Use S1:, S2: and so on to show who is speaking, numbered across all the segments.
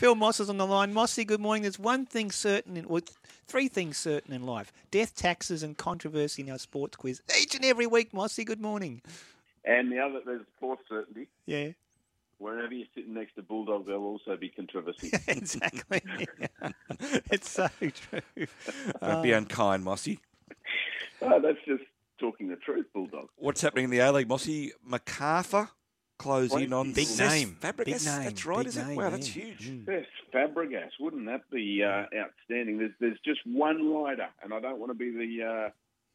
S1: Phil Moss is on the line. Mossy, good morning. There's one thing certain, in, well, three things certain in life: death, taxes, and controversy in our sports quiz each and every week. Mossy, good morning.
S2: And the other, there's fourth certainty.
S1: Yeah.
S2: Wherever you're sitting next to Bulldog, there'll also be controversy.
S1: exactly. it's so true.
S3: Don't be unkind, Mossy.
S2: Oh, that's just talking the truth, Bulldog.
S3: What's happening in the A League, Mossy? Macarthur closing on
S1: Big
S3: Cesc
S1: name.
S3: Fabregas.
S1: Big name.
S3: That's right,
S1: Big
S3: is it?
S1: name,
S3: Wow, that's huge.
S1: Mm.
S2: Yes, Fabregas. Wouldn't that be uh, outstanding? There's, there's just one rider, and I don't want to be the uh,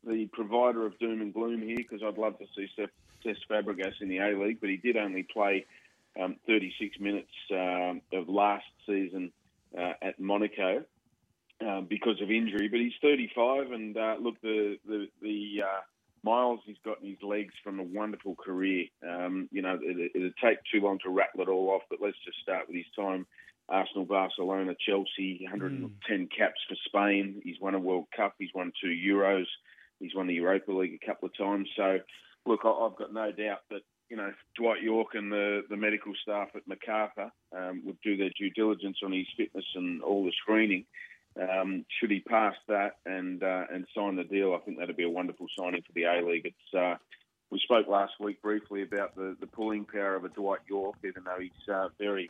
S2: the provider of doom and gloom here because I'd love to see Cesc Cesc Fabregas in the A League, but he did only play um, 36 minutes um, of last season uh, at Monaco. uh, because of injury. But he's 35, and uh, look, the the, the uh, miles he's got his legs from a wonderful career. Um, you know, it, it'd take too long to rattle it all off, but let's just start with his time. Arsenal, Barcelona, Chelsea, 110 caps for Spain. He's won a World Cup. He's won two Euros. He's won the Europa League a couple of times. So, look, I've got no doubt that you know Dwight Yorke and the, the medical staff at Macarthur um, would do their due diligence on his fitness and all the screening. Um, should he pass that and uh, and sign the deal, I think that'd be a wonderful signing for the A League. It's uh, we spoke last week briefly about the, the pulling power of a Dwight Yorke, even though he's uh, very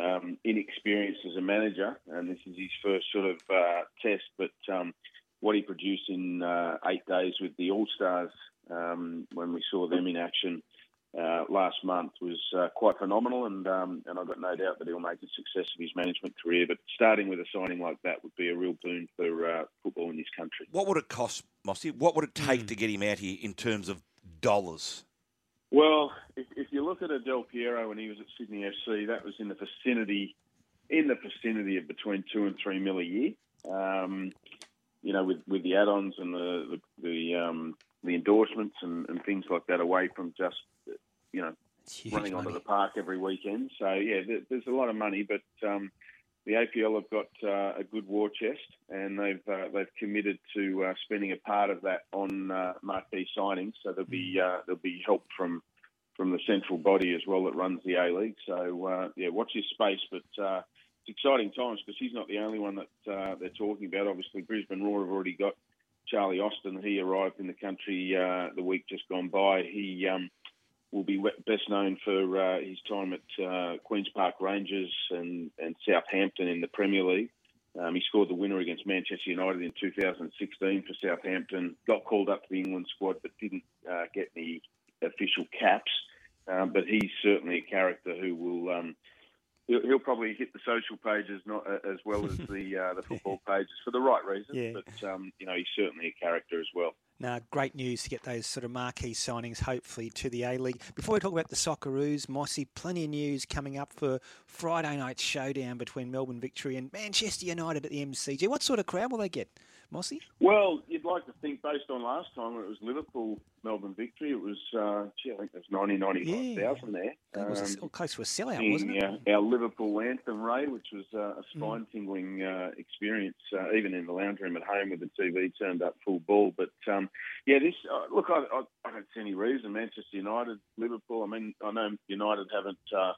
S2: um, inexperienced as a manager, and this is his first sort of uh, test. But um, what he produced in uh, eight days with the All Stars um, when we saw them in action uh, last month was uh, quite phenomenal, and um, and I've got no doubt that he'll make a success of his management career. But starting with a signing like that would be a real boon for uh, football in this country.
S3: What would it cost, Mossy? What would it take to get him out here in terms of dollars?
S2: Well, if, if you look at Del Piero when he was at Sydney FC, that was in the vicinity, in the vicinity of between two and three mil a year. Um, you know, with, with the add-ons and the the the, um, the endorsements and, and things like that, away from just you know running onto
S1: money.
S2: the park every weekend. So yeah, there, there's a lot of money, but um, the APL have got uh, a good war chest, and they've uh, they've committed to uh, spending a part of that on uh, marquee signings. So there'll be uh, there'll be help from from the central body as well that runs the A League. So uh, yeah, watch this space, but. Uh, it's exciting times because he's not the only one that uh, they're talking about. Obviously, Brisbane Roar have already got Charlie Austin. He arrived in the country uh, the week just gone by. He um, will be best known for uh, his time at uh, Queens Park Rangers and, and Southampton in the Premier League. Um, he scored the winner against Manchester United in 2016 for Southampton. Got called up to the England squad, but didn't uh, get any official caps. Um, but he's certainly a character who will. Um, He'll, he'll probably hit the social pages not uh, as well as the uh, the football pages for the right reasons.
S1: Yeah.
S2: But um, you know, he's certainly a character as well.
S1: Now, great news to get those sort of marquee signings, hopefully, to the A League. Before we talk about the Socceroos, Mossy, plenty of news coming up for Friday night showdown between Melbourne Victory and Manchester United at the MCG. What sort of crowd will they get, Mossy?
S2: Well, you'd like to think based on last time when it was Liverpool Melbourne victory, it was uh, gee, I think there's 90, 95,000 there.
S1: It was a,
S2: Um,
S1: close to a sellout, wasn't it?
S2: uh, our Liverpool anthem, Ray, which was uh, a
S1: Mm.
S2: spine-tingling uh, experience, uh, even in the lounge room at home with the TV turned up full ball. But um, yeah, this uh, look, I, I, I don't see any reason. Manchester United, Liverpool. I mean, I know United haven't uh,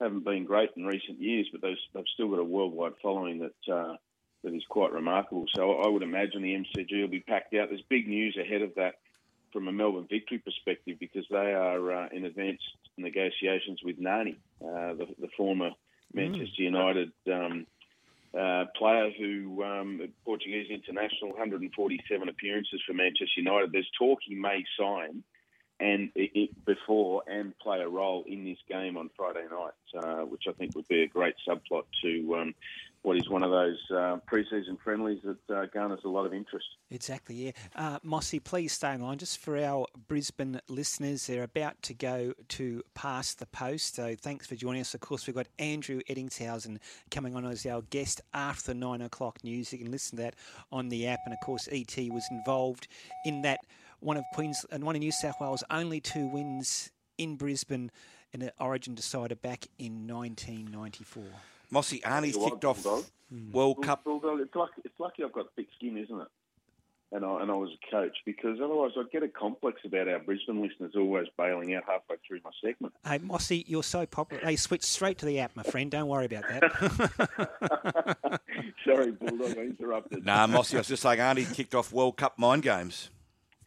S2: haven't been great in recent years, but they've, they've still got a worldwide following that. Uh, that is quite remarkable. So I would imagine the MCG will be packed out. There's big news ahead of that from a Melbourne victory perspective because they are uh, in advanced negotiations with Nani, uh, the, the former Manchester United um, uh, player who, um, Portuguese international, 147 appearances for Manchester United. There's talk he may sign and it, it, before and play a role in this game on Friday night, uh, which I think would be a great subplot to um, what is one of those uh, pre-season friendlies that uh, garners a lot of interest.
S1: Exactly, yeah. Uh, Mossy, please stay line. Just for our Brisbane listeners, they're about to go to Past the Post. So thanks for joining us. Of course, we've got Andrew Ettingshausen coming on as our guest after the nine o'clock news. You can listen to that on the app. And of course, ET was involved in that one of Queensland, one of New South Wales' only two wins in Brisbane in an Origin decider back in 1994.
S3: Mossy Arnie's
S2: You're
S3: kicked off
S2: Bulldog.
S3: World
S2: Bull-
S3: Cup.
S2: Bulldog, it's lucky, it's lucky I've got thick skin, isn't it? and I, and I was a coach because otherwise I'd get a complex about our Brisbane listeners always bailing out halfway through my segment.
S1: Hey, Mossy, you're so popular. They switched straight to the app, my friend. Don't worry about that.
S2: Sorry, Bulldog, I interrupted.
S3: Nah, Mossy, I was just saying, Arnie kicked off World Cup mind games.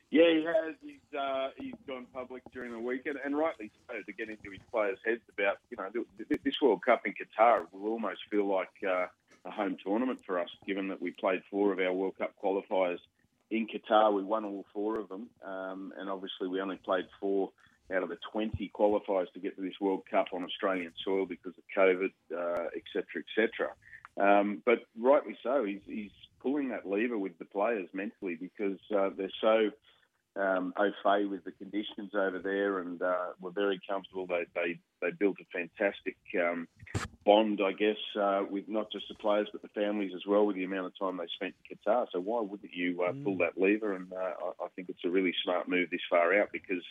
S2: Yeah, he has. He's uh, he's gone public during the weekend, and rightly so, to get into his players' heads about you know this World Cup in Qatar will almost feel like uh, a home tournament for us, given that we played four of our World Cup qualifiers in Qatar. We won all four of them, um, and obviously we only played four out of the 20 qualifiers to get to this World Cup on Australian soil because of COVID, uh, etc. Et um, but rightly so, he's, he's, pulling that lever with the players mentally because uh, they're so um, au fait with the conditions over there, and uh, were very comfortable. They they they built a fantastic um, bond, I guess, uh, with not just the players but the families as well, with the amount of time they spent in Qatar. So why wouldn't you uh, pull mm. that lever? And uh, I, I think it's a really smart move this far out because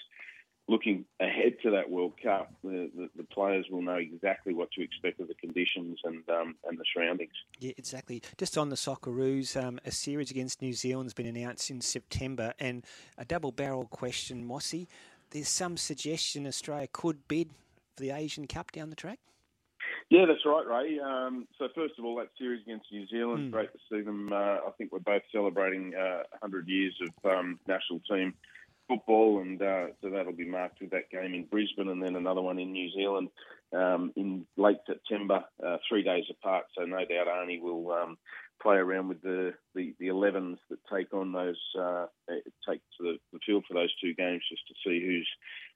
S2: looking ahead to that World Cup, the, the, the, players will know exactly what to expect of the conditions and um, and the surroundings.
S1: Yeah, exactly. Just on the Socceroos, um, a series against New Zealand has been announced in September, and a double barrel question, Mossy. There's some suggestion Australia could bid for the Asian Cup down the track.
S2: Yeah, that's right, Ray. Um, so first of all, that series against New Zealand, mm. great to see them. Uh, I think we're both celebrating uh, 100 years of um, national team football, and uh, so that'll be marked with that game in Brisbane and then another one in New Zealand um, in late September, uh, three days apart. So no doubt Arnie will um, play around with the, the, the 11s that take on those, uh, take to the, the, field for those two games just to see who's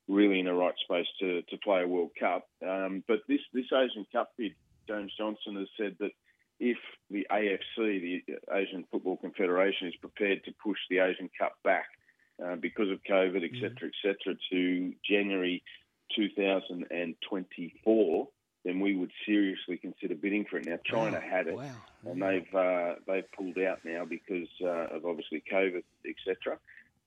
S2: really in the right space to, to play a World Cup. Um, but this, this Asian Cup bid, James Johnson has said that if the AFC, the Asian Football Confederation, is prepared to push the Asian Cup back uh, because of COVID, etc., mm. etc., to January 2024, then we would seriously consider bidding for it. Now China wow. had it, wow. and they've uh, they've pulled out now because uh, of obviously COVID, etc.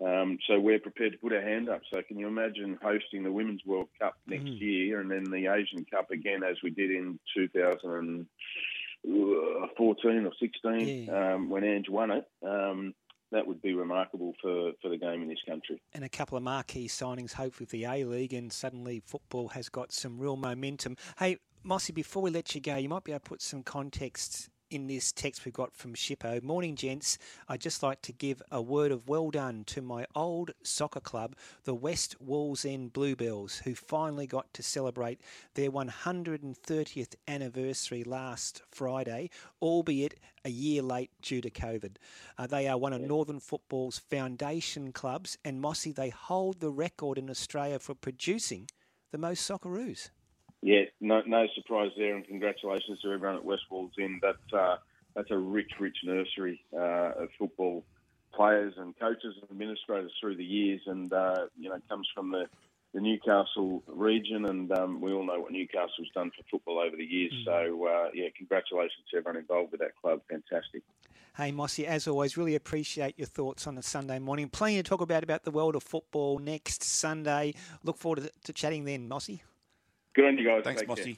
S2: Um, so we're prepared to put our hand up. So can you imagine hosting the Women's World Cup next mm. year and then the Asian Cup again as we did in 2014 or 16 yeah. um, when Ange won it? Um, that would be remarkable for, for the game in this country.
S1: And a couple of marquee signings, hopefully, with the A League, and suddenly football has got some real momentum. Hey, Mossy, before we let you go, you might be able to put some context in this text we've got from Shippo. Morning, gents. I'd just like to give a word of well done to my old soccer club, the West Wallsend Bluebells, who finally got to celebrate their 130th anniversary last Friday, albeit a year late due to COVID. Uh, they are one of Northern Football's foundation clubs, and Mossy, they hold the record in Australia for producing the most Socceroos.
S2: Yeah, no, no surprise there, and congratulations to everyone at West Wallsend. That uh, that's a rich, rich nursery uh, of football players and coaches and administrators through the years, and uh, you know comes from the, the Newcastle region, and um, we all know what Newcastle's done for football over the years. Mm. So uh, yeah, congratulations to everyone involved with that club. Fantastic.
S1: Hey, Mossy, as always, really appreciate your thoughts on a Sunday morning. Plenty to talk about about the world of football next Sunday. Look forward to, to chatting then, Mossy.
S2: Good on you guys.
S3: Thanks, Mossy.